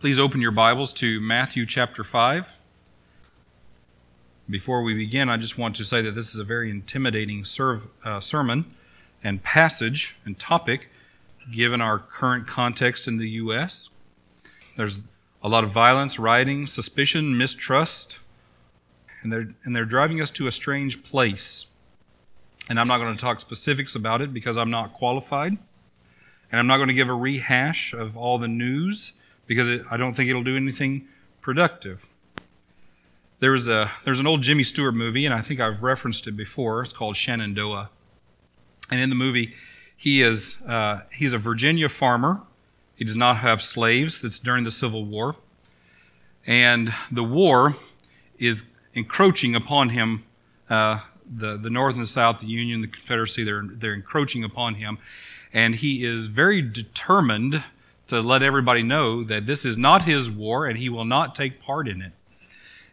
Please open your Bibles to Matthew chapter 5. Before we begin, I just want to say that this is a very intimidating serve, uh, sermon and passage and topic given our current context in the U.S. There's a lot of violence, rioting, suspicion, mistrust, and they're, and they're driving us to a strange place. And I'm not going to talk specifics about it because I'm not qualified. And I'm not going to give a rehash of all the news because it, I don't think it'll do anything productive. There's a there's an old Jimmy Stewart movie, and I think I've referenced it before. It's called Shenandoah, and in the movie, he is uh, he's a Virginia farmer. He does not have slaves. It's during the Civil War, and the war is encroaching upon him. Uh, the the North and the South, the Union, the Confederacy, they're they're encroaching upon him, and he is very determined to let everybody know that this is not his war and he will not take part in it.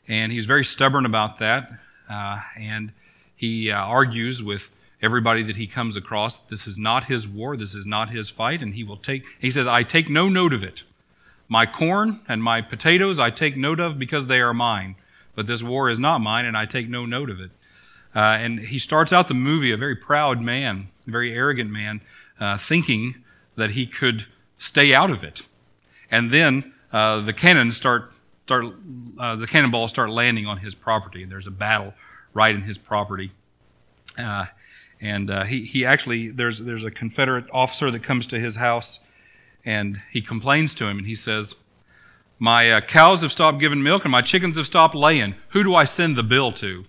And he's very stubborn about that. Uh, and he uh, argues with everybody that he comes across this is not his war, this is not his fight, and he will take, he says, I take no note of it. My corn and my potatoes I take note of because they are mine, but this war is not mine, and I take no note of it. Uh, and he starts out the movie a very proud man, a very arrogant man, uh, thinking that he could stay out of it. And then uh, the cannons start, start uh, the cannonballs start landing on his property. There's a battle right in his property. Uh, and uh, he, he actually, there's, there's a Confederate officer that comes to his house and he complains to him and he says, My uh, cows have stopped giving milk and my chickens have stopped laying. Who do I send the bill to?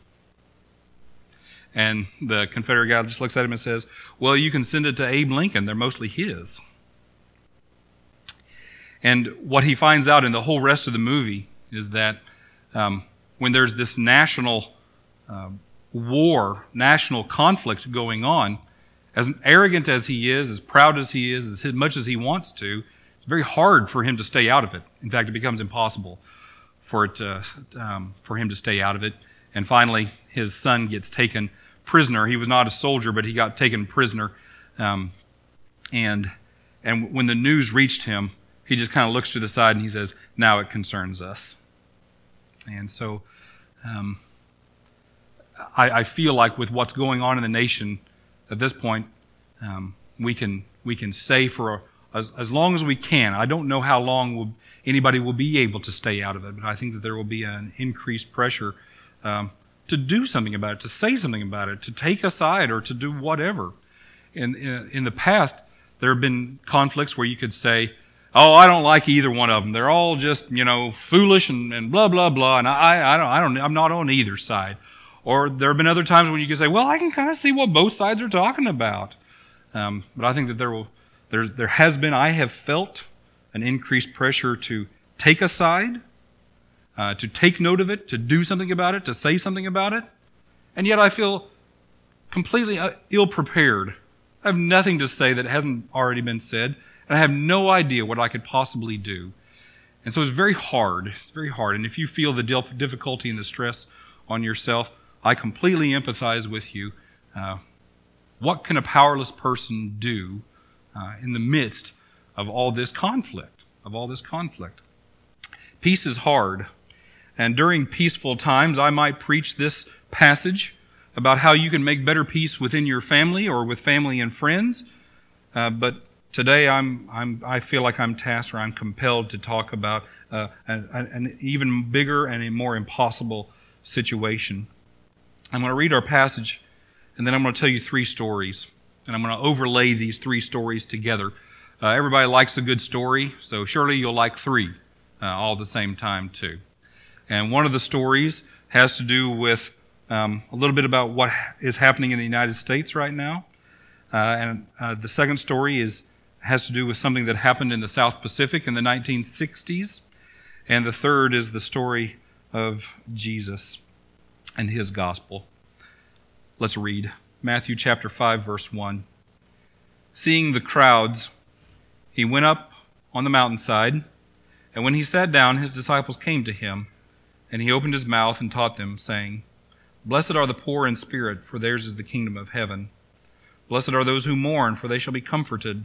And the Confederate guy just looks at him and says, Well, you can send it to Abe Lincoln. They're mostly his. And what he finds out in the whole rest of the movie is that um, when there's this national uh, war, national conflict going on, as arrogant as he is, as proud as he is, as much as he wants to, it's very hard for him to stay out of it. In fact, it becomes impossible for it uh, um, for him to stay out of it. And finally, his son gets taken prisoner. He was not a soldier, but he got taken prisoner. Um, and and when the news reached him, he just kind of looks to the side and he says, Now it concerns us. And so um, I, I, feel like with what's going on in the nation at this point, um, we, can, we can say for as, as long as we can. I don't know how long will, anybody will be able to stay out of it, but I think that there will be an increased pressure um, to do something about it, to say something about it, to take a side, or to do whatever. In, in, in the past, there have been conflicts where you could say, oh, I don't like either one of them. They're all just, you know, foolish and, and blah, blah, blah. And I, I don't, I don't, I'm not on either side. Or there have been other times when you can say, well, I can kind of see what both sides are talking about. Um, but I think that there will, there, there has been, I have felt an increased pressure to take a side, uh, to take note of it, to do something about it, to say something about it. And yet I feel completely uh, ill prepared. I have nothing to say that hasn't already been said and I have no idea what I could possibly do. And so it's very hard. It's very hard. And if you feel the difficulty and the stress on yourself, I completely empathize with you. Uh, what can a powerless person do uh, in the midst of all this conflict? Of all this conflict, peace is hard. And during peaceful times, I might preach this passage about how you can make better peace within your family or with family and friends. Uh, but Today, I'm, I'm, I feel like I'm tasked or I'm compelled to talk about uh, an, an, even bigger and a more impossible situation. I'm going to read our passage, and then I'm going to tell you three stories. And I'm going to overlay these three stories together. Uh, everybody likes a good story, so surely you'll like three uh, all at the same time, too. And one of the stories has to do with um, a little bit about what is happening in the United States right now. Uh, and uh, the second story is has to do with something that happened in the South Pacific in the 1960s. And the third is the story of Jesus and his gospel. Let's read Matthew chapter 5 verse 1. Seeing the crowds, he went up on the mountainside, and when he sat down, his disciples came to him, and he opened his mouth and taught them, saying, Blessed are the poor in spirit, for theirs is the kingdom of heaven. Blessed are those who mourn, for they shall be comforted.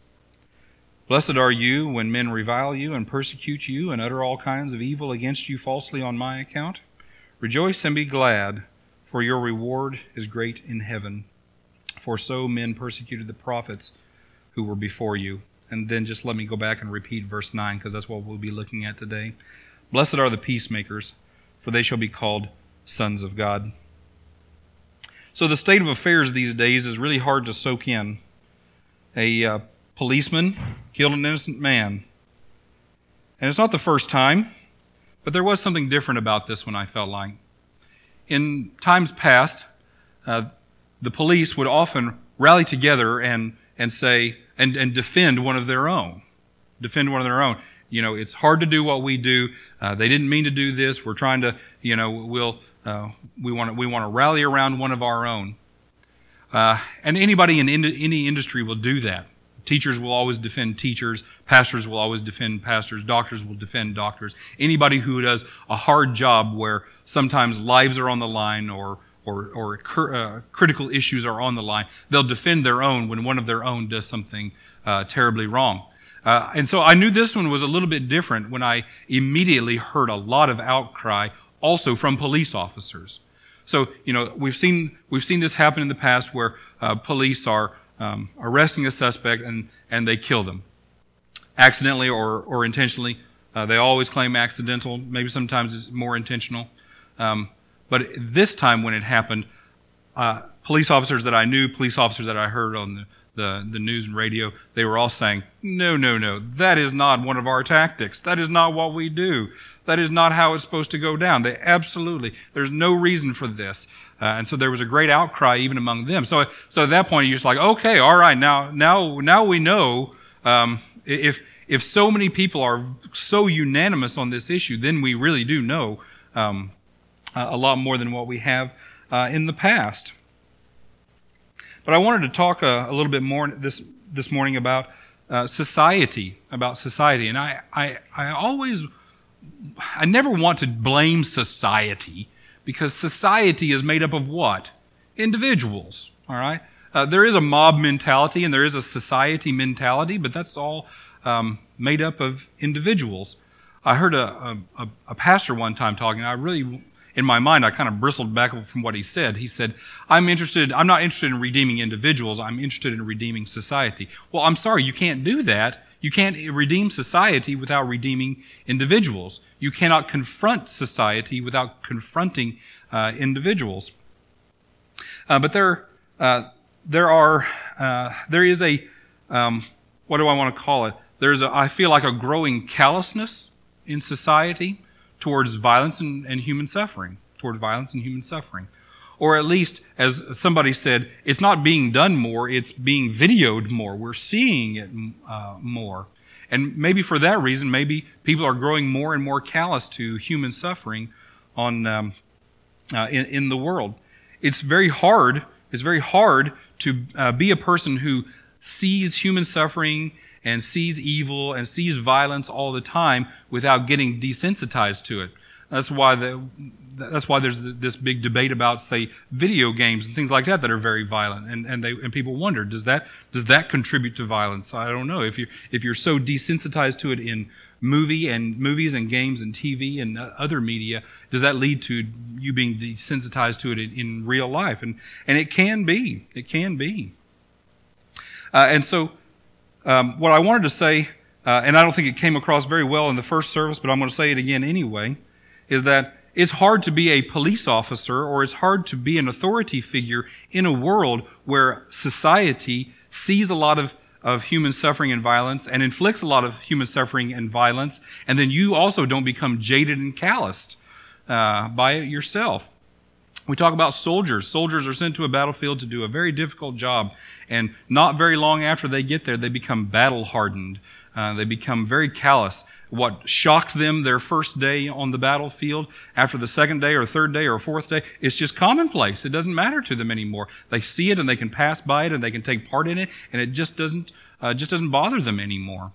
Blessed are you when men revile you and persecute you and utter all kinds of evil against you falsely on my account. Rejoice and be glad for your reward is great in heaven. For so men persecuted the prophets who were before you. And then just let me go back and repeat verse 9, because that's what we'll be looking at today. Blessed are the peacemakers, for they shall be called sons of God. So the state of affairs these days is really hard to soak in. A uh, policeman killed an innocent man. And it's not the first time, but there was something different about this one, I felt like in times past, uh, the police would often rally together and, and say, and, and defend one of their own. Defend one of their own. You know, it's hard to do what we do. Uh, they didn't mean to do this. We're trying to, you know, we'll, uh, we want to, we want to rally around one of our own. Uh, and anybody in, in any industry will do that. Teachers will always defend teachers. Pastors will always defend pastors. Doctors will defend doctors. Anybody who does a hard job where sometimes lives are on the line or, or, or uh, critical issues are on the line, they'll defend their own when one of their own does something uh, terribly wrong. Uh, and so I knew this one was a little bit different when I immediately heard a lot of outcry also from police officers. So, you know, we've seen, we've seen this happen in the past where uh, police are um, arresting a suspect and, and they kill them. Accidentally or, or intentionally. Uh, they always claim accidental. Maybe sometimes it's more intentional. Um, but this time when it happened, uh, police officers that I knew, police officers that I heard on the, the, the news and radio, they were all saying, no, no, no, that is not one of our tactics. That is not what we do. That is not how it's supposed to go down. They absolutely, there's no reason for this. Uh, and so there was a great outcry even among them. So, so at that point, you're just like, okay, all right, now, now, now we know um, if if so many people are so unanimous on this issue, then we really do know um, a lot more than what we have uh, in the past. But I wanted to talk a, a little bit more this this morning about uh, society, about society, and I, I I always I never want to blame society because society is made up of what? Individuals, all right? Uh, there is a mob mentality and there is a society mentality, but that's all um, made up of individuals. I heard a, a, a pastor one time talking. I really, in my mind, I kind of bristled back from what he said. He said, I'm interested, I'm not interested in redeeming individuals, I'm interested in redeeming society. Well, I'm sorry, you can't do that you can't redeem society without redeeming individuals. You cannot confront society without confronting uh, individuals. Uh, but there, uh, there are, uh, there is a, um, what do I want to call it? There's a, I feel like a growing callousness in society towards violence and, and human suffering, towards violence and human suffering. Or at least, as somebody said, it's not being done more, it's being videoed more. We're seeing it uh, more. And maybe for that reason, maybe people are growing more and more callous to human suffering on, um, uh, in, in, the world. It's very hard, it's very hard to uh, be a person who sees human suffering and sees evil and sees violence all the time without getting desensitized to it. That's why the, that's why there's this big debate about, say, video games and things like that that are very violent, and and they and people wonder does that does that contribute to violence? I don't know if you if you're so desensitized to it in movie and movies and games and TV and other media, does that lead to you being desensitized to it in, in real life? And and it can be, it can be. Uh, and so, um, what I wanted to say, uh, and I don't think it came across very well in the first service, but I'm going to say it again anyway, is that it's hard to be a police officer or it's hard to be an authority figure in a world where society sees a lot of, of human suffering and violence and inflicts a lot of human suffering and violence, and then you also don't become jaded and calloused uh, by it yourself. We talk about soldiers. Soldiers are sent to a battlefield to do a very difficult job, and not very long after they get there, they become battle hardened. Uh, they become very callous what shocked them their first day on the battlefield, after the second day or third day or fourth day, it's just commonplace. It doesn't matter to them anymore. They see it and they can pass by it and they can take part in it, and it just doesn't uh, just doesn't bother them anymore.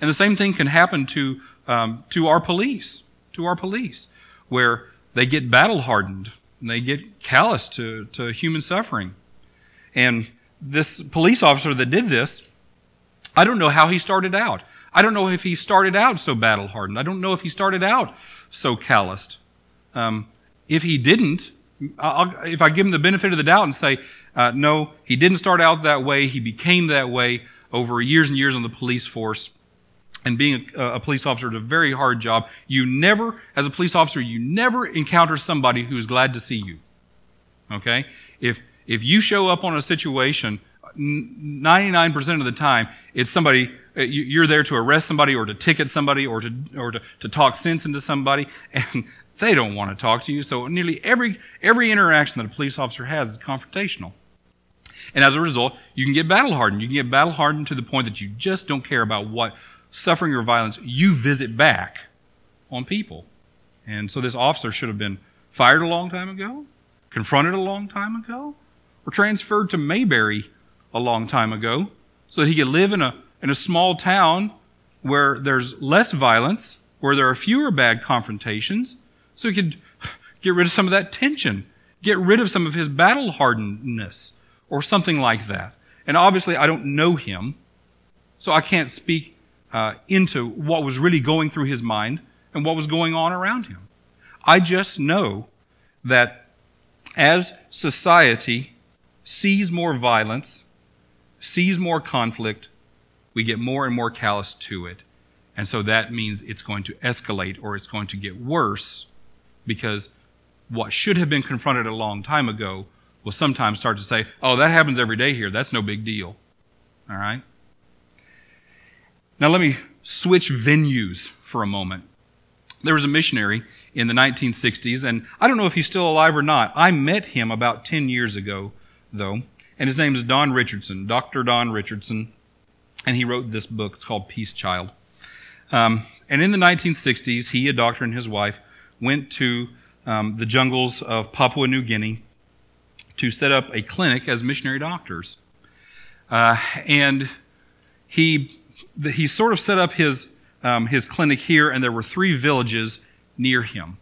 And the same thing can happen to um, to our police, to our police, where they get battle hardened and they get callous to, to human suffering. And this police officer that did this, I don't know how he started out. I don't know if he started out so battle hardened. I don't know if he started out so calloused. Um, if he didn't, I'll, if I give him the benefit of the doubt and say, uh, no, he didn't start out that way, he became that way over years and years on the police force. And being a, a police officer is a very hard job. You never, as a police officer, you never encounter somebody who is glad to see you. Okay? If, if you show up on a situation, 99% of the time, it's somebody, uh, you're there to arrest somebody or to ticket somebody or to, or to, to talk sense into somebody, and they don't want to talk to you. So nearly every, every interaction that a police officer has is confrontational. And as a result, you can get battle hardened. You can get battle hardened to the point that you just don't care about what suffering or violence you visit back on people. And so this officer should have been fired a long time ago, confronted a long time ago, or transferred to Mayberry a long time ago so that he could live in a, in a small town where there's less violence, where there are fewer bad confrontations, so he could get rid of some of that tension, get rid of some of his battle hardenedness, or something like that. And obviously, I don't know him, so I can't speak uh, into what was really going through his mind and what was going on around him. I just know that as society sees more violence, sees more conflict, we get more and more callous to it. And so that means it's going to escalate or it's going to get worse because what should have been confronted a long time ago will sometimes start to say, oh, that happens every day here. That's no big deal. All right? Now, let me switch venues for a moment. There was a missionary in the 1960s, and I don't know if he's still alive or not. I met him about 10 years ago, though, and his name is Don Richardson, Dr. Don Richardson, and he wrote this book. It's called Peace Child. Um, and in the 1960s, he, a doctor, and his wife went to um, the jungles of Papua New Guinea to set up a clinic as missionary doctors. Uh, and he he sort of set up his, um, his clinic here, and there were three villages near him.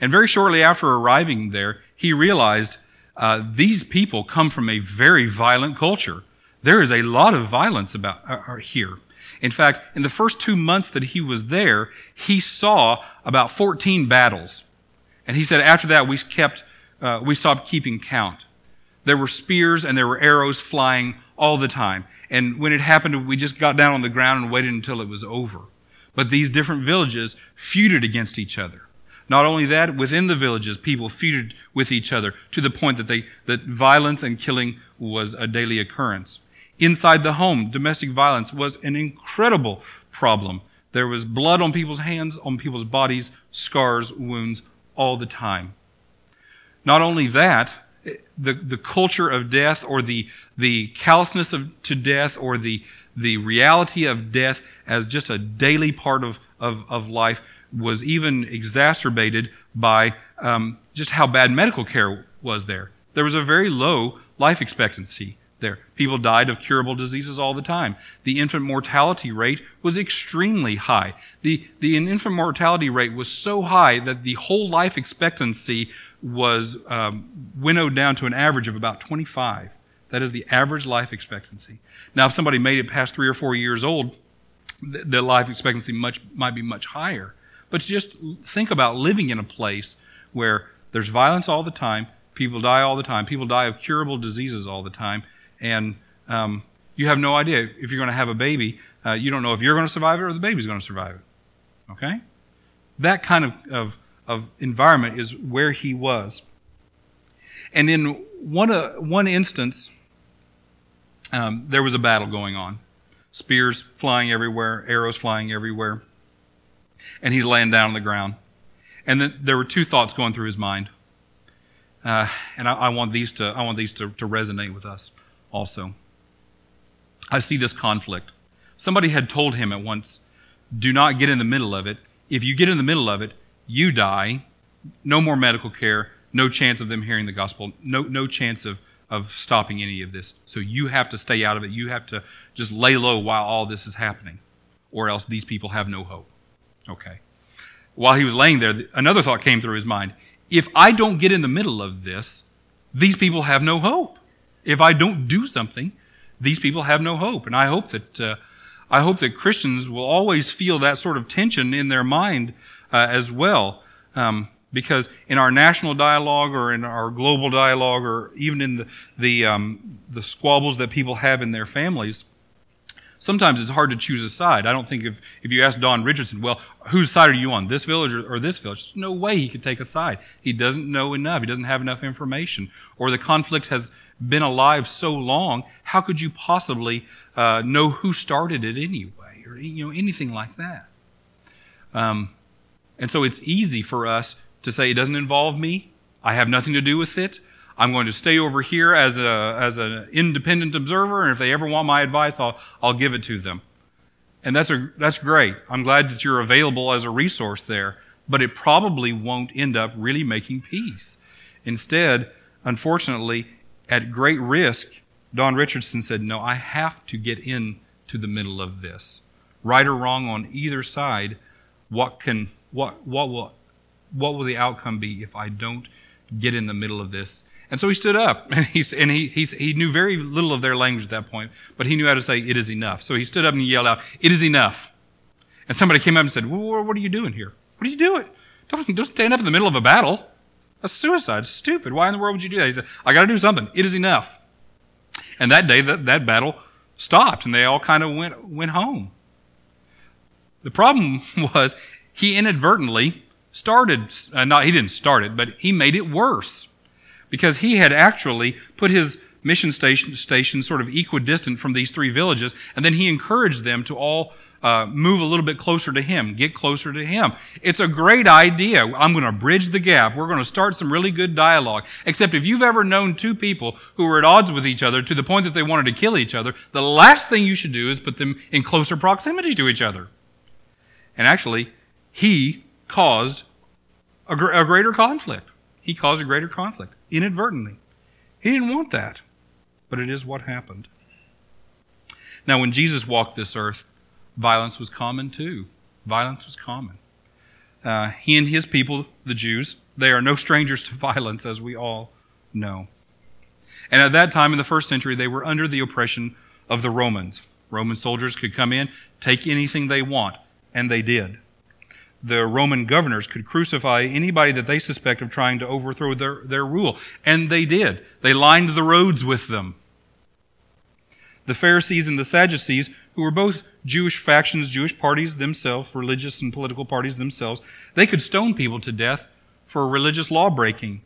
And very shortly after arriving there, he realized uh, these people come from a very violent culture. There is a lot of violence about uh, uh here. In fact, in the first two months that he was there, he saw about 14 battles. And he said after that we kept, uh, we stopped keeping count. There were spears and there were arrows flying all the time. And when it happened, we just got down on the ground and waited until it was over. But these different villages feuded against each other. Not only that, within the villages, people feuded with each other to the point that they, that violence and killing was a daily occurrence. Inside the home, domestic violence was an incredible problem. There was blood on people's hands, on people's bodies, scars, wounds, all the time. Not only that, the, the culture of death or the, the callousness of, to death or the, the reality of death as just a daily part of, of, of life was even exacerbated by um, just how bad medical care was there. There was a very low life expectancy there. People died of curable diseases all the time. The infant mortality rate was extremely high. The, the infant mortality rate was so high that the whole life expectancy was um, winnowed down to an average of about 25. That is the average life expectancy. Now, if somebody made it past three or four years old, the, the life expectancy much, might be much higher. But just think about living in a place where there's violence all the time, people die all the time, people die of curable diseases all the time, and um, you have no idea if you're going to have a baby. Uh, you don't know if you're going to survive it or the baby's going to survive it. Okay? That kind of, of of environment is where he was. And in one, uh, one instance, um, there was a battle going on. Spears flying everywhere, arrows flying everywhere. And he's laying down on the ground. And then there were two thoughts going through his mind. Uh, and I, I, want these, to, I want these to, to resonate with us also. I see this conflict. Somebody had told him at once do not get in the middle of it. If you get in the middle of it, you die. No more medical care, no chance of them hearing the gospel, no, no chance of, of stopping any of this. So you have to stay out of it. You have to just lay low while all this is happening, or else these people have no hope. Okay. While he was laying there, another thought came through his mind. If I don't get in the middle of this, these people have no hope. If I don't do something, these people have no hope. And I hope that uh, I hope that Christians will always feel that sort of tension in their mind uh, as well. Um, because in our national dialogue or in our global dialogue or even in the, the, um, the squabbles that people have in their families, sometimes it's hard to choose a side. I don't think if, if you ask Don Richardson, well, whose side are you on, this village or, or this village? There's no way he could take a side. He doesn't know enough. He doesn't have enough information. Or the conflict has been alive so long, how could you possibly uh, know who started it anyway, or you know anything like that? Um, and so it's easy for us to say it doesn't involve me. I have nothing to do with it. I'm going to stay over here as a as an independent observer, and if they ever want my advice, I'll I'll give it to them. And that's a that's great. I'm glad that you're available as a resource there, but it probably won't end up really making peace. Instead, unfortunately, at great risk, Don Richardson said, No, I have to get in to the middle of this. Right or wrong on either side, what can what what will what will the outcome be if I don't get in the middle of this? And so he stood up, and, he's, and he, he's, he knew very little of their language at that point, but he knew how to say, It is enough. So he stood up and he yelled out, It is enough. And somebody came up and said, well, What are you doing here? What are you doing? Don't, don't stand up in the middle of a battle. That's suicide. Stupid. Why in the world would you do that? He said, I got to do something. It is enough. And that day, that, that battle stopped, and they all kind of went, went home. The problem was he inadvertently started, uh, not, he didn't start it, but he made it worse because he had actually put his mission station, station sort of equidistant from these three villages, and then he encouraged them to all uh, move a little bit closer to him, get closer to him. It's a great idea. I'm going to bridge the gap. We're going to start some really good dialogue. Except if you've ever known two people who were at odds with each other to the point that they wanted to kill each other, the last thing you should do is put them in closer proximity to each other. And actually, he caused a, gr- a greater conflict. He caused a greater conflict inadvertently. He didn't want that, but it is what happened. Now, when Jesus walked this earth, violence was common too. Violence was common. Uh, he and his people, the Jews, they are no strangers to violence, as we all know. And at that time in the first century, they were under the oppression of the Romans. Roman soldiers could come in, take anything they want, and they did the Roman governors could crucify anybody that they suspect of trying to overthrow their, their rule. And they did. They lined the roads with them. The Pharisees and the Sadducees, who were both Jewish factions, Jewish parties themselves, religious and political parties themselves, they could stone people to death for religious law breaking.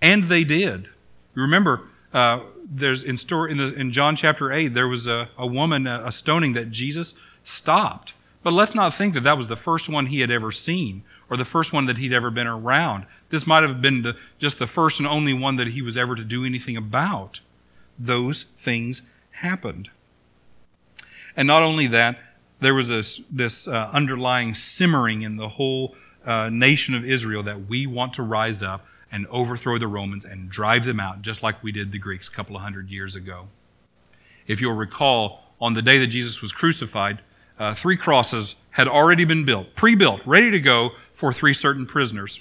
And they did. Remember, uh, there's in, story, in, the, in, John chapter 8, there was a, a woman, a, a stoning that Jesus stopped but let's not think that that was the first one he had ever seen or the first one that he'd ever been around. This might have been the, just the first and only one that he was ever to do anything about. Those things happened. And not only that, there was this, this uh, underlying simmering in the whole uh, nation of Israel that we want to rise up and overthrow the Romans and drive them out, just like we did the Greeks a couple of hundred years ago. If you'll recall, on the day that Jesus was crucified, uh, three crosses had already been built, pre built, ready to go for three certain prisoners.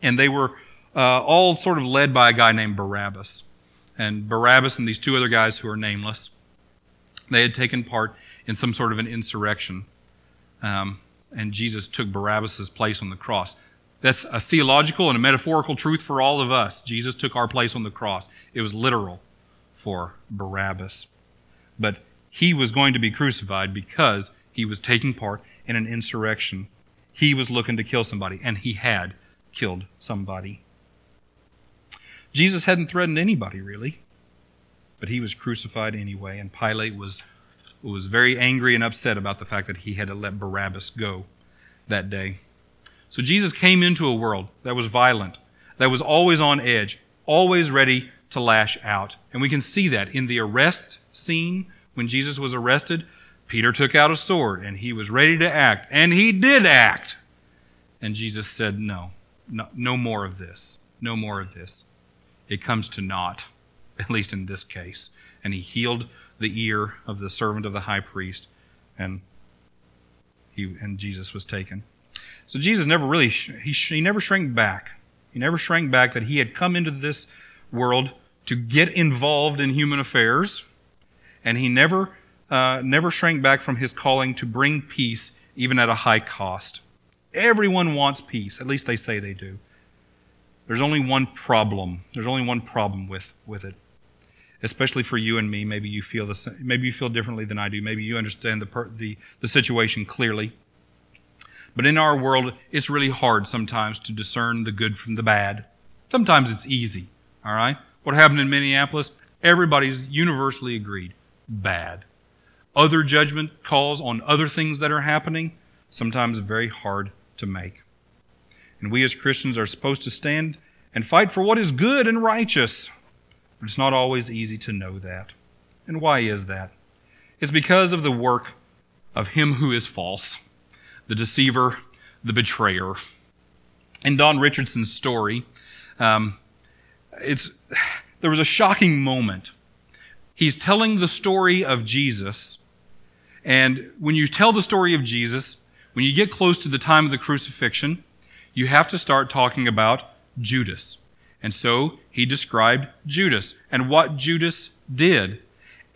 And they were uh, all sort of led by a guy named Barabbas. And Barabbas and these two other guys who are nameless, they had taken part in some sort of an insurrection. Um, and Jesus took Barabbas' place on the cross. That's a theological and a metaphorical truth for all of us. Jesus took our place on the cross. It was literal for Barabbas. But he was going to be crucified because he was taking part in an insurrection. He was looking to kill somebody, and he had killed somebody. Jesus hadn't threatened anybody, really, but he was crucified anyway, and Pilate was, was very angry and upset about the fact that he had to let Barabbas go that day. So Jesus came into a world that was violent, that was always on edge, always ready to lash out. And we can see that in the arrest scene when Jesus was arrested, Peter took out a sword and he was ready to act, and he did act. And Jesus said, No, no, no more of this. No more of this. It comes to naught, at least in this case. And he healed the ear of the servant of the high priest, and he and Jesus was taken. So Jesus never really he, he never shrank back. He never shrank back that he had come into this world to get involved in human affairs, and he never uh, never shrank back from his calling to bring peace, even at a high cost. Everyone wants peace, at least they say they do. There's only one problem. There's only one problem with, with it. Especially for you and me, maybe you feel the same, maybe you feel differently than I do. Maybe you understand the, per, the, the situation clearly. But in our world, it's really hard sometimes to discern the good from the bad. Sometimes it's easy. All right? What happened in Minneapolis? Everybody's universally agreed. Bad other judgment calls on other things that are happening, sometimes very hard to make. And we as Christians are supposed to stand and fight for what is good and righteous. But it's not always easy to know that. And why is that? It's because of the work of him who is false, the deceiver, the betrayer. In Don Richardson's story, um, it's, there was a shocking moment. He's telling the story of Jesus and when you tell the story of Jesus, when you get close to the time of the crucifixion, you have to start talking about Judas. And so he described Judas and what Judas did.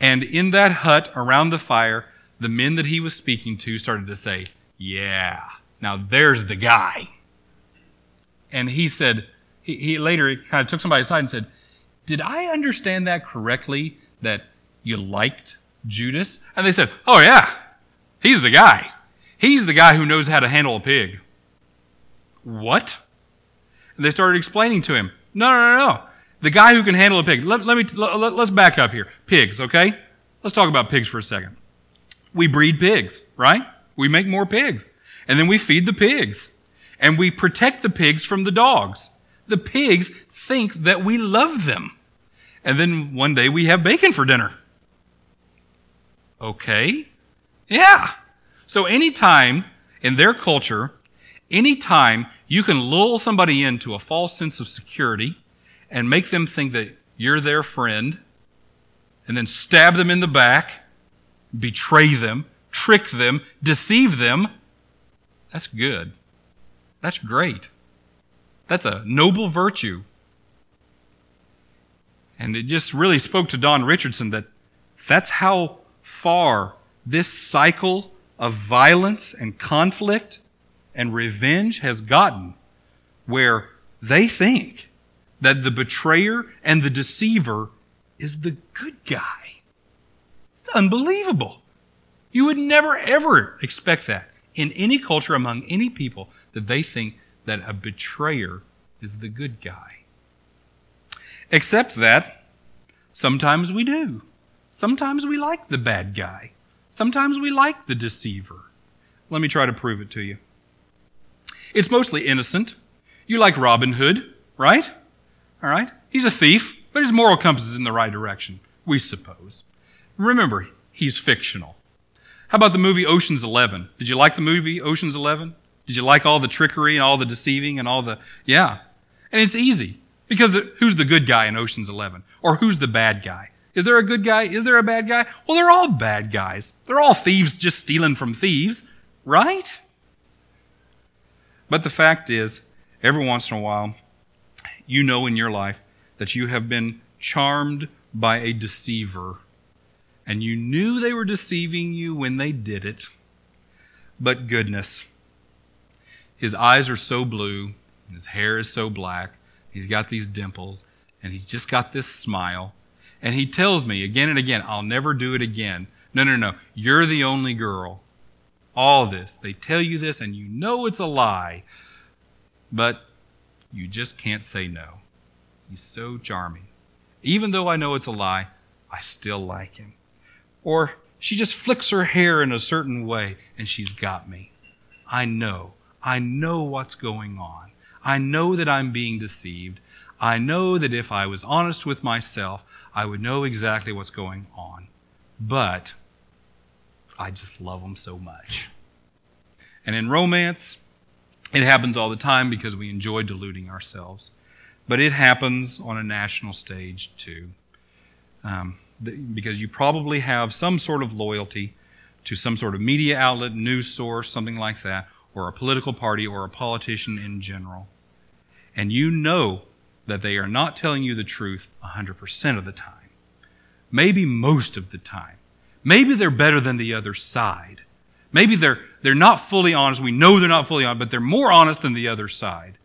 And in that hut around the fire, the men that he was speaking to started to say, Yeah, now there's the guy. And he said, he, he later kind of took somebody aside and said, Did I understand that correctly that you liked Judas? And they said, Oh, yeah, he's the guy. He's the guy who knows how to handle a pig. What? And they started explaining to him, No, no, no, no. The guy who can handle a pig. Let, let me, let, let's back up here. Pigs, okay? Let's talk about pigs for a second. We breed pigs, right? We make more pigs. And then we feed the pigs. And we protect the pigs from the dogs. The pigs think that we love them. And then one day we have bacon for dinner. Okay. Yeah. So anytime in their culture, anytime you can lull somebody into a false sense of security and make them think that you're their friend and then stab them in the back, betray them, trick them, deceive them, that's good. That's great. That's a noble virtue. And it just really spoke to Don Richardson that that's how far this cycle of violence and conflict and revenge has gotten, where they think that the betrayer and the deceiver is the good guy. It's unbelievable. You would never ever expect that in any culture among any people that they think that a betrayer is the good guy. Except that sometimes we do. Sometimes we like the bad guy. Sometimes we like the deceiver. Let me try to prove it to you. It's mostly innocent. You like Robin Hood, right? All right? He's a thief, but his moral compass is in the right direction, we suppose. Remember, he's fictional. How about the movie Ocean's Eleven? Did you like the movie Ocean's Eleven? Did you like all the trickery and all the deceiving and all the. Yeah. And it's easy because who's the good guy in Ocean's Eleven? Or who's the bad guy? Is there a good guy? Is there a bad guy? Well, they're all bad guys. They're all thieves just stealing from thieves, right? But the fact is, every once in a while, you know in your life that you have been charmed by a deceiver, and you knew they were deceiving you when they did it. But goodness, his eyes are so blue, his hair is so black, he's got these dimples, and he's just got this smile and he tells me again and again, I'll never do it again. No, no, no. You're the only girl. All this. They tell you this and you know it's a lie. But you just can't say no. He's so charming. Even though I know it's a lie, I still like him. Or she just flicks her hair in a certain way and she's got me. I know. I know what's going on. I know that I'm being deceived. I know that if I was honest with myself, I would know exactly what's going on. But I just love them so much. And in romance, it happens all the time because we enjoy deluding ourselves. But it happens on a national stage too. Um, because you probably have some sort of loyalty to some sort of media outlet, news source, something like that, or a political party or a politician in general. And you know that they are not telling you the truth 100% of the time. Maybe most of the time. Maybe they're better than the other side. Maybe they're, they're not fully honest. We know they're not fully honest, but they're more honest than the other side.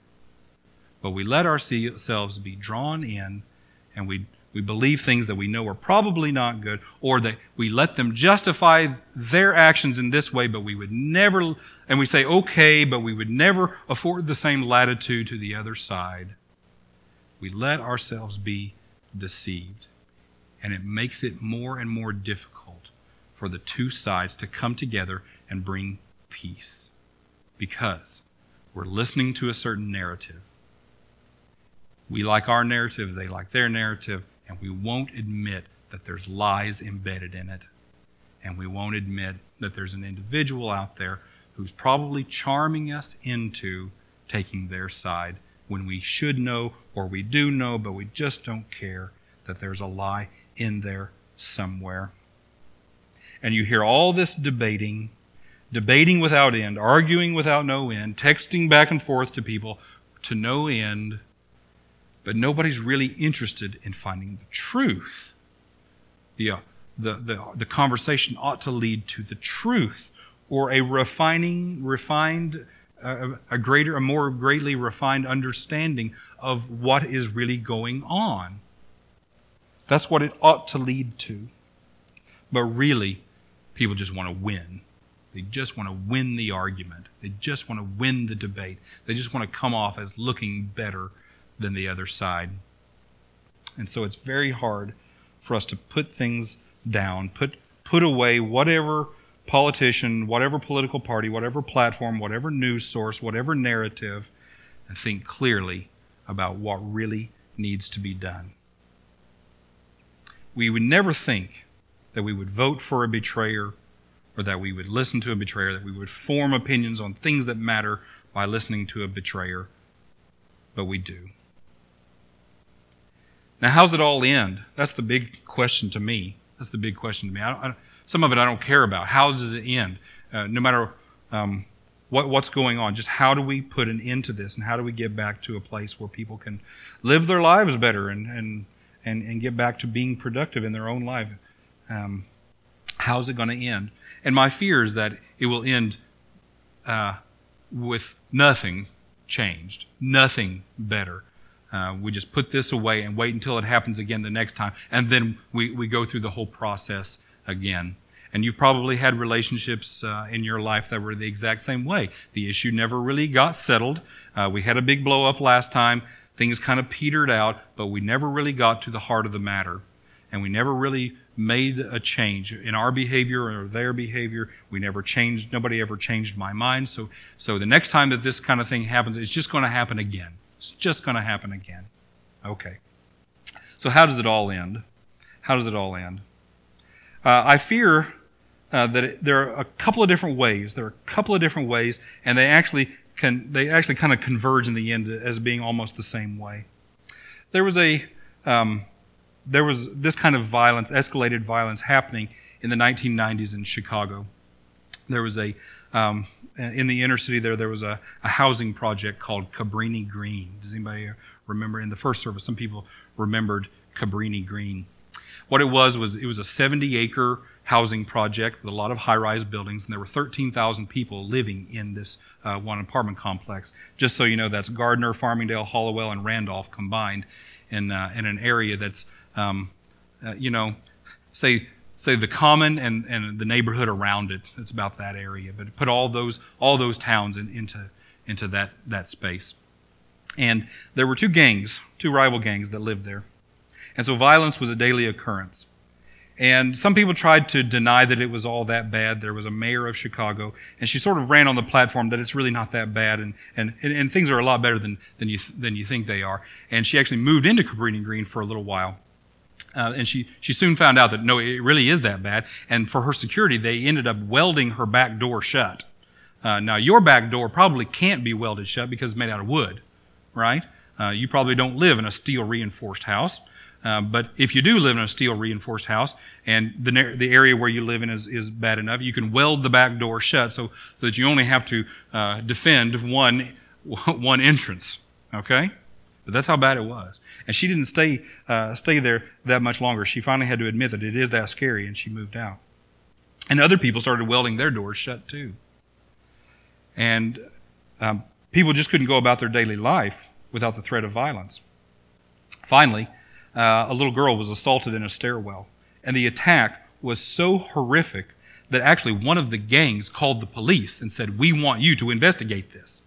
But we let ourselves be drawn in and we we believe things that we know are probably not good, or that we let them justify their actions in this way, but we would never, and we say, okay, but we would never afford the same latitude to the other side. We let ourselves be deceived. And it makes it more and more difficult for the two sides to come together and bring peace. Because we're listening to a certain narrative. We like our narrative, they like their narrative and we won't admit that there's lies embedded in it. And we won't admit that there's an individual out there who's probably charming us into taking their side when we should know or we do know, but we just don't care that there's a lie in there somewhere. And you hear all this debating, debating without end, arguing without no end, texting back and forth to people to no end but nobody's really interested in finding the truth. The, uh, the, the, the conversation ought to lead to the truth or a refining, refined, uh, a greater, a more greatly refined understanding of what is really going on. That's what it ought to lead to. But really, people just want to win. They just want to win the argument. They just want to win the debate. They just want to come off as looking better than the other side. And so it's very hard for us to put things down, put, put away whatever politician, whatever political party, whatever platform, whatever news source, whatever narrative, and think clearly about what really needs to be done. We would never think that we would vote for a betrayer or that we would listen to a betrayer, that we would form opinions on things that matter by listening to a betrayer, but we do. Now, how's it all end? That's the big question to me. That's the big question to me. I I, some of it I don't care about. How does it end? Uh, no matter um, what, what's going on, just how do we put an end to this, and how do we get back to a place where people can live their lives better and and and, and get back to being productive in their own life? Um, how's it going to end? And my fear is that it will end uh, with nothing changed, nothing better. Uh, we just put this away and wait until it happens again the next time, and then we, we go through the whole process again. And you've probably had relationships uh, in your life that were the exact same way. The issue never really got settled. Uh, we had a big blow up last time. Things kind of petered out, but we never really got to the heart of the matter. And we never really made a change in our behavior or their behavior. We never changed. Nobody ever changed my mind. So, so the next time that this kind of thing happens, it's just going to happen again. It's just going to happen again. Okay. So, how does it all end? How does it all end? Uh, I fear uh, that it, there are a couple of different ways. There are a couple of different ways, and they actually can they actually kind of converge in the end as being almost the same way. There was a um, there was this kind of violence, escalated violence, happening in the 1990s in Chicago. There was a um, in the inner city there, there was a, a housing project called Cabrini Green. Does anybody remember? In the first service, some people remembered Cabrini Green. What it was was it was a 70 acre housing project with a lot of high rise buildings, and there were 13,000 people living in this uh, one apartment complex. Just so you know, that's Gardiner, Farmingdale, Hallowell, and Randolph combined in, uh, in an area that's, um, uh, you know, say say the common and, and the neighborhood around it. It's about that area. But put all those all those towns in, into into that that space. And there were two gangs, two rival gangs that lived there. And so violence was a daily occurrence. And some people tried to deny that it was all that bad. There was a mayor of Chicago, and she sort of ran on the platform that it's really not that bad, and, and, and things are a lot better than, than, you, than you think they are. And she actually moved into Cabrini Green for a little while. Uh, and she, she soon found out that no, it really is that bad. And for her security, they ended up welding her back door shut. Uh, now, your back door probably can't be welded shut because it's made out of wood, right? Uh, you probably don't live in a steel reinforced house. Uh, but if you do live in a steel reinforced house and the, the area where you live in is, is bad enough, you can weld the back door shut so, so that you only have to uh, defend one, one entrance. Okay? But that's how bad it was. And she didn't stay, uh, stay there that much longer. She finally had to admit that it is that scary and she moved out. And other people started welding their doors shut too. And um, people just couldn't go about their daily life without the threat of violence. Finally, uh, a little girl was assaulted in a stairwell, and the attack was so horrific that actually one of the gangs called the police and said, We want you to investigate this.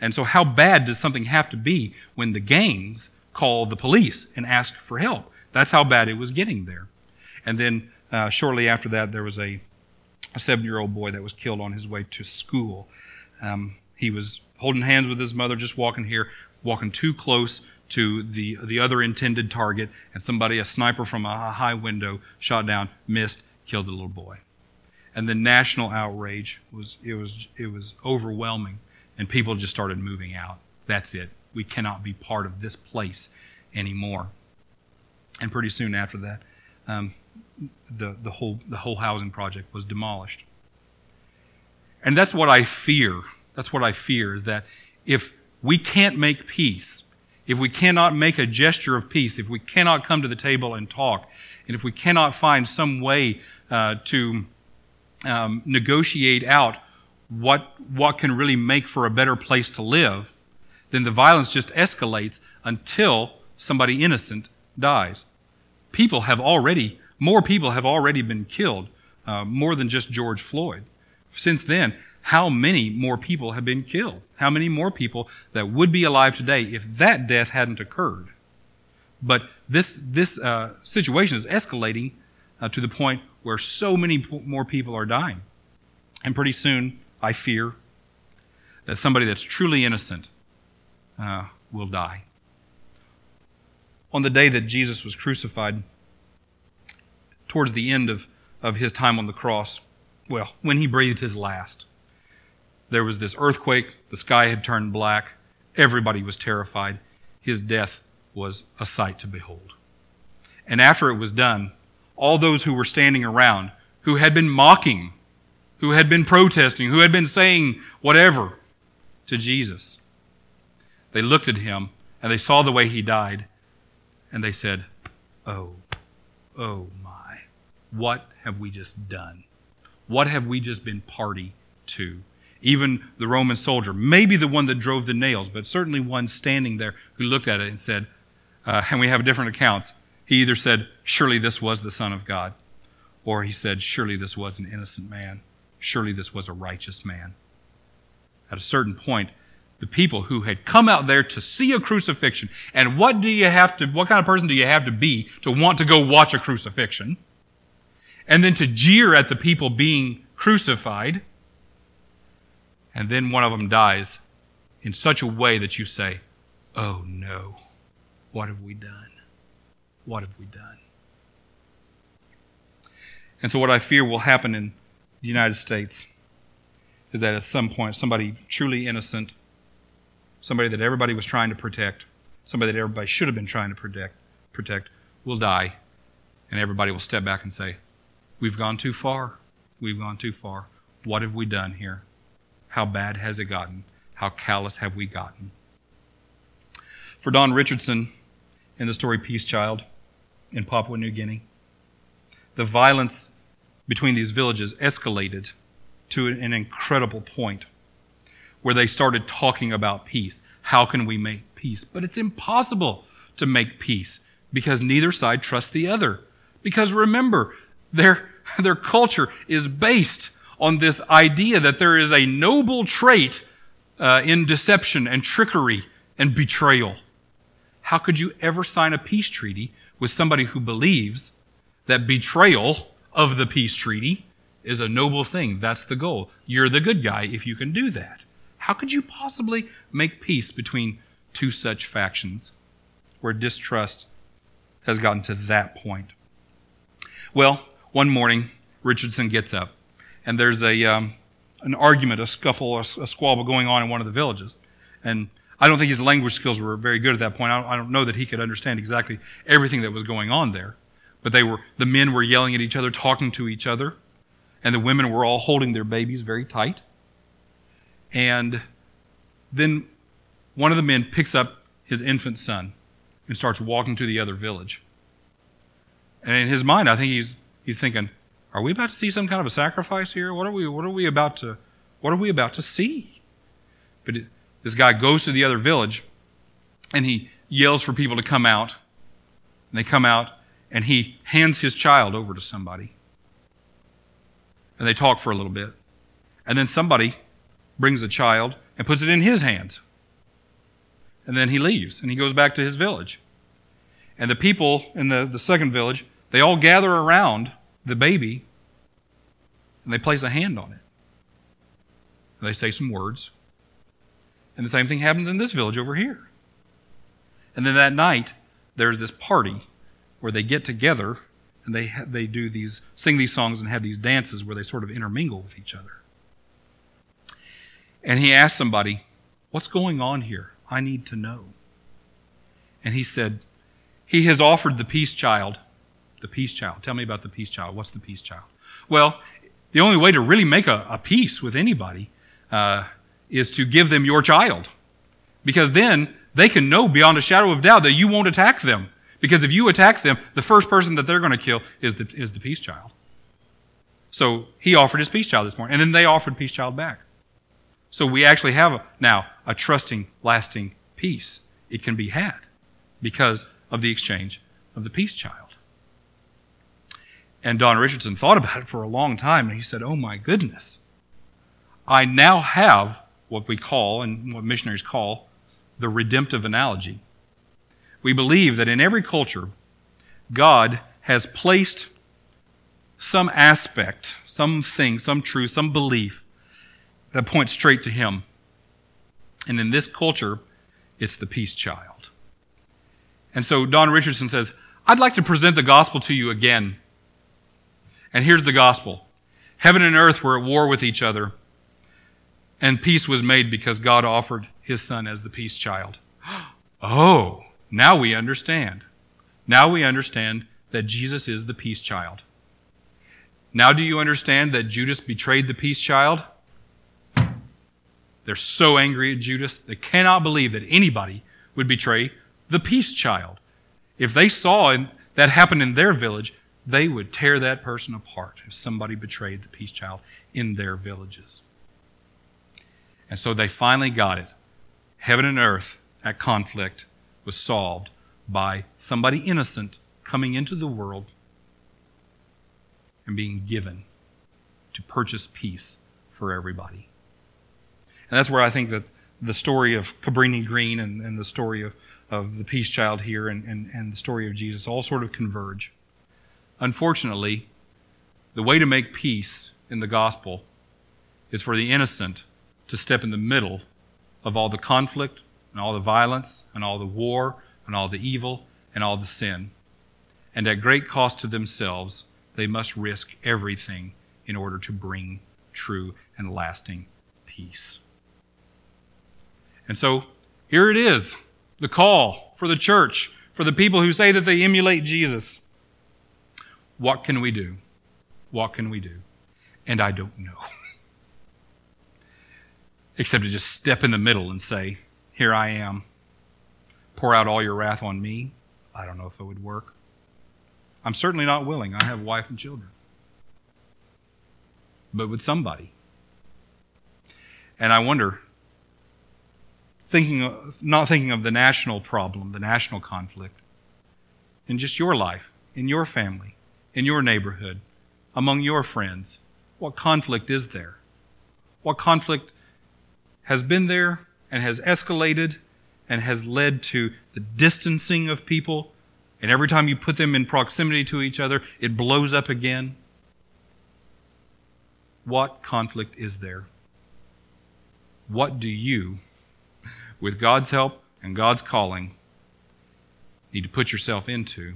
And so, how bad does something have to be when the gangs call the police and ask for help? That's how bad it was getting there. And then, uh, shortly after that, there was a, a seven year old boy that was killed on his way to school. Um, he was holding hands with his mother, just walking here, walking too close to the, the other intended target, and somebody, a sniper from a high window, shot down, missed, killed the little boy. And the national outrage was it was it was overwhelming, and people just started moving out. That's it. We cannot be part of this place anymore. And pretty soon after that, um, the the whole the whole housing project was demolished. And that's what I fear. That's what I fear is that if we can't make peace, if we cannot make a gesture of peace, if we cannot come to the table and talk, and if we cannot find some way uh, to um, negotiate out what, what can really make for a better place to live, then the violence just escalates until somebody innocent dies. People have already, more people have already been killed, uh, more than just George Floyd. Since then, how many more people have been killed? How many more people that would be alive today if that death hadn't occurred? But this, this uh, situation is escalating uh, to the point where so many more people are dying. And pretty soon, I fear that somebody that's truly innocent uh, will die. On the day that Jesus was crucified, towards the end of, of his time on the cross, well, when he breathed his last, there was this earthquake. The sky had turned black. Everybody was terrified. His death was a sight to behold. And after it was done, all those who were standing around, who had been mocking, who had been protesting, who had been saying whatever to Jesus, they looked at him and they saw the way he died and they said, Oh, oh my, what have we just done? What have we just been party to? even the Roman soldier, maybe the one that drove the nails, but certainly one standing there who looked at it and said, uh, and we have different accounts. He either said, Surely this was the Son of God, or he said, Surely this was an innocent man. Surely this was a righteous man. At a certain point, the people who had come out there to see a crucifixion, and what do you have to, what kind of person do you have to be to want to go watch a crucifixion? And then to jeer at the people being crucified and then one of them dies in such a way that you say, Oh no, what have we done? What have we done? And so, what I fear will happen in the United States is that at some point, somebody truly innocent, somebody that everybody was trying to protect, somebody that everybody should have been trying to protect, protect will die, and everybody will step back and say, We've gone too far. We've gone too far. What have we done here? How bad has it gotten? How callous have we gotten? For Don Richardson in the story Peace Child in Papua New Guinea, the violence between these villages escalated to an incredible point where they started talking about peace. How can we make peace? But it's impossible to make peace because neither side trusts the other. Because remember, their, their culture is based on this idea that there is a noble trait uh, in deception and trickery and betrayal. How could you ever sign a peace treaty with somebody who believes that betrayal of the peace treaty is a noble thing? That's the goal. You're the good guy if you can do that. How could you possibly make peace between two such factions where distrust has gotten to that point. Well, one morning, Richardson gets up, and there's a, um, an argument, a scuffle, a, a, squabble going on in one of the villages. And I don't think his language skills were very good at that point. I don't, I don't know that he could understand exactly everything that was going on there. But they were, the men were yelling at each other, talking to each other, and the women were all holding their babies very tight. And then one of the men picks up his infant son and starts walking to the other village. And in his mind, I think he's, he's thinking, are we about to see some kind of a sacrifice here? What are we, what are we about to, what are we about to see? But it, this guy goes to the other village and he yells for people to come out. And they come out and he hands his child over to somebody. And they talk for a little bit. And then somebody brings a child and puts it in his hands. And then he leaves and he goes back to his village. And the people in the, the second village, they all gather around the baby and they place a hand on it. And they say some words. And the same thing happens in this village over here. And then that night, there's this party where they get together and they, they do these, sing these songs and have these dances where they sort of intermingle with each other. And he asked somebody, What's going on here? I need to know. And he said, He has offered the peace child. The peace child. Tell me about the peace child. What's the peace child? Well, the only way to really make a, a peace with anybody uh, is to give them your child. Because then they can know beyond a shadow of doubt that you won't attack them. Because if you attack them, the first person that they're going to kill is the, is the peace child. So he offered his peace child this morning, and then they offered peace child back. So we actually have a, now a trusting, lasting peace. It can be had because of the exchange of the peace child. And Don Richardson thought about it for a long time, and he said, Oh my goodness, I now have what we call, and what missionaries call, the redemptive analogy. We believe that in every culture, God has placed some aspect, something, some truth, some belief that points straight to Him. And in this culture, it's the peace child. And so Don Richardson says, I'd like to present the gospel to you again. And here's the gospel Heaven and earth were at war with each other, and peace was made because God offered His Son as the peace child. Oh, now we understand. Now we understand that Jesus is the peace child. Now, do you understand that Judas betrayed the peace child? They're so angry at Judas, they cannot believe that anybody would betray the peace child. If they saw that happen in their village, they would tear that person apart if somebody betrayed the peace child in their villages. And so they finally got it. Heaven and earth at conflict was solved by somebody innocent coming into the world and being given to purchase peace for everybody. And that's where I think that the story of Cabrini Green and, and the story of, of the peace child here and, and, and the story of Jesus all sort of converge. Unfortunately, the way to make peace in the gospel is for the innocent to step in the middle of all the conflict and all the violence and all the war and all the evil and all the sin. And at great cost to themselves, they must risk everything in order to bring true and lasting peace. And so here it is the call for the church, for the people who say that they emulate Jesus. What can we do? What can we do? And I don't know. Except to just step in the middle and say, Here I am. Pour out all your wrath on me. I don't know if it would work. I'm certainly not willing. I have a wife and children. But with somebody. And I wonder thinking of, not thinking of the national problem, the national conflict, in just your life, in your family, in your neighborhood, among your friends. What conflict is there? What conflict has been there and has escalated and has led to the distancing of people? And every time you put them in proximity to each other, it blows up again. What conflict is there? What do you with God's help and God's calling, need to put yourself into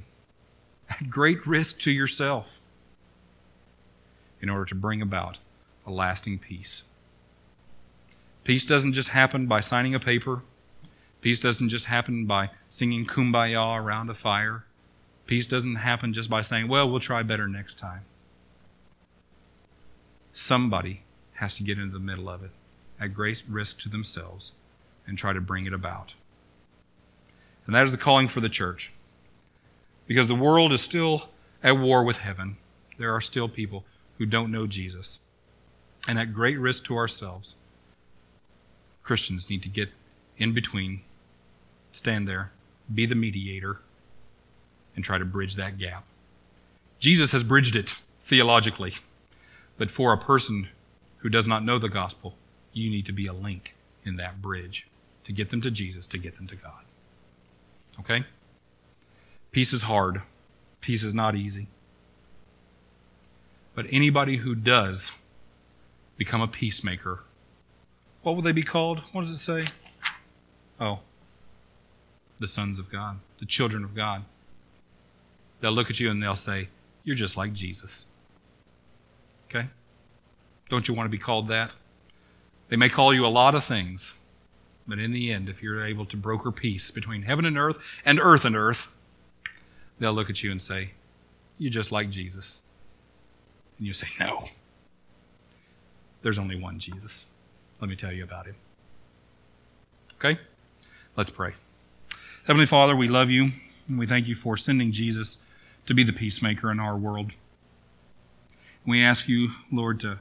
at great risk to yourself in order to bring about a lasting peace. Peace doesn't just happen by signing a paper. Peace doesn't just happen by singing kumbaya around a fire. Peace doesn't happen just by saying, well, we'll try better next time. Somebody has to get into the middle of it at great risk to themselves and try to bring it about. And that is the calling for the church. Because the world is still at war with heaven. There are still people who don't know Jesus. And at great risk to ourselves, Christians need to get in between, stand there, be the mediator, and try to bridge that gap. Jesus has bridged it theologically, but for a person who does not know the gospel, you need to be a link in that bridge to get them to Jesus, to get them to God. Okay? Peace is hard, peace is not easy. But anybody who does become a peacemaker, what will they be called? What does it say? Oh, the sons of God, the children of God. They'll look at you and they'll say, You're just like Jesus. Okay? Don't you want to be called that? They may call you a lot of things, but in the end, if you're able to broker peace between heaven and earth and earth and earth, they'll look at you and say, You're just like Jesus. And you say, No. There's only one Jesus. Let me tell you about him. Okay? Let's pray. Heavenly Father, we love you, and we thank you for sending Jesus to be the peacemaker in our world. We ask you, Lord, to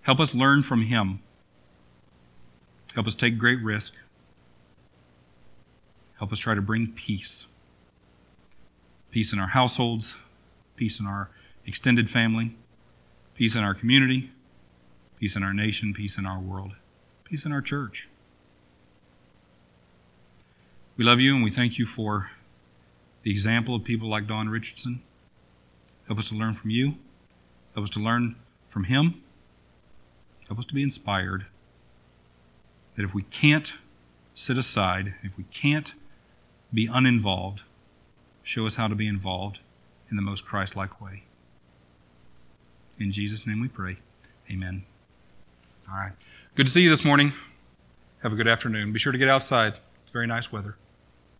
help us learn from him. Help us take great risk. Help us try to bring peace. Peace in our households, peace in our extended family, peace in our community, peace in our nation, peace in our world, peace in our church. We love you and we thank you for the example of people like Don Richardson. Help us to learn from you. Help us to learn from him. Help us to be inspired that if we can't sit aside, if we can't be uninvolved, show us how to be involved in the most Christ like way. In Jesus' name we pray. Amen. All right. Good to see you this morning. Have a good afternoon. Be sure to get outside. It's very nice weather.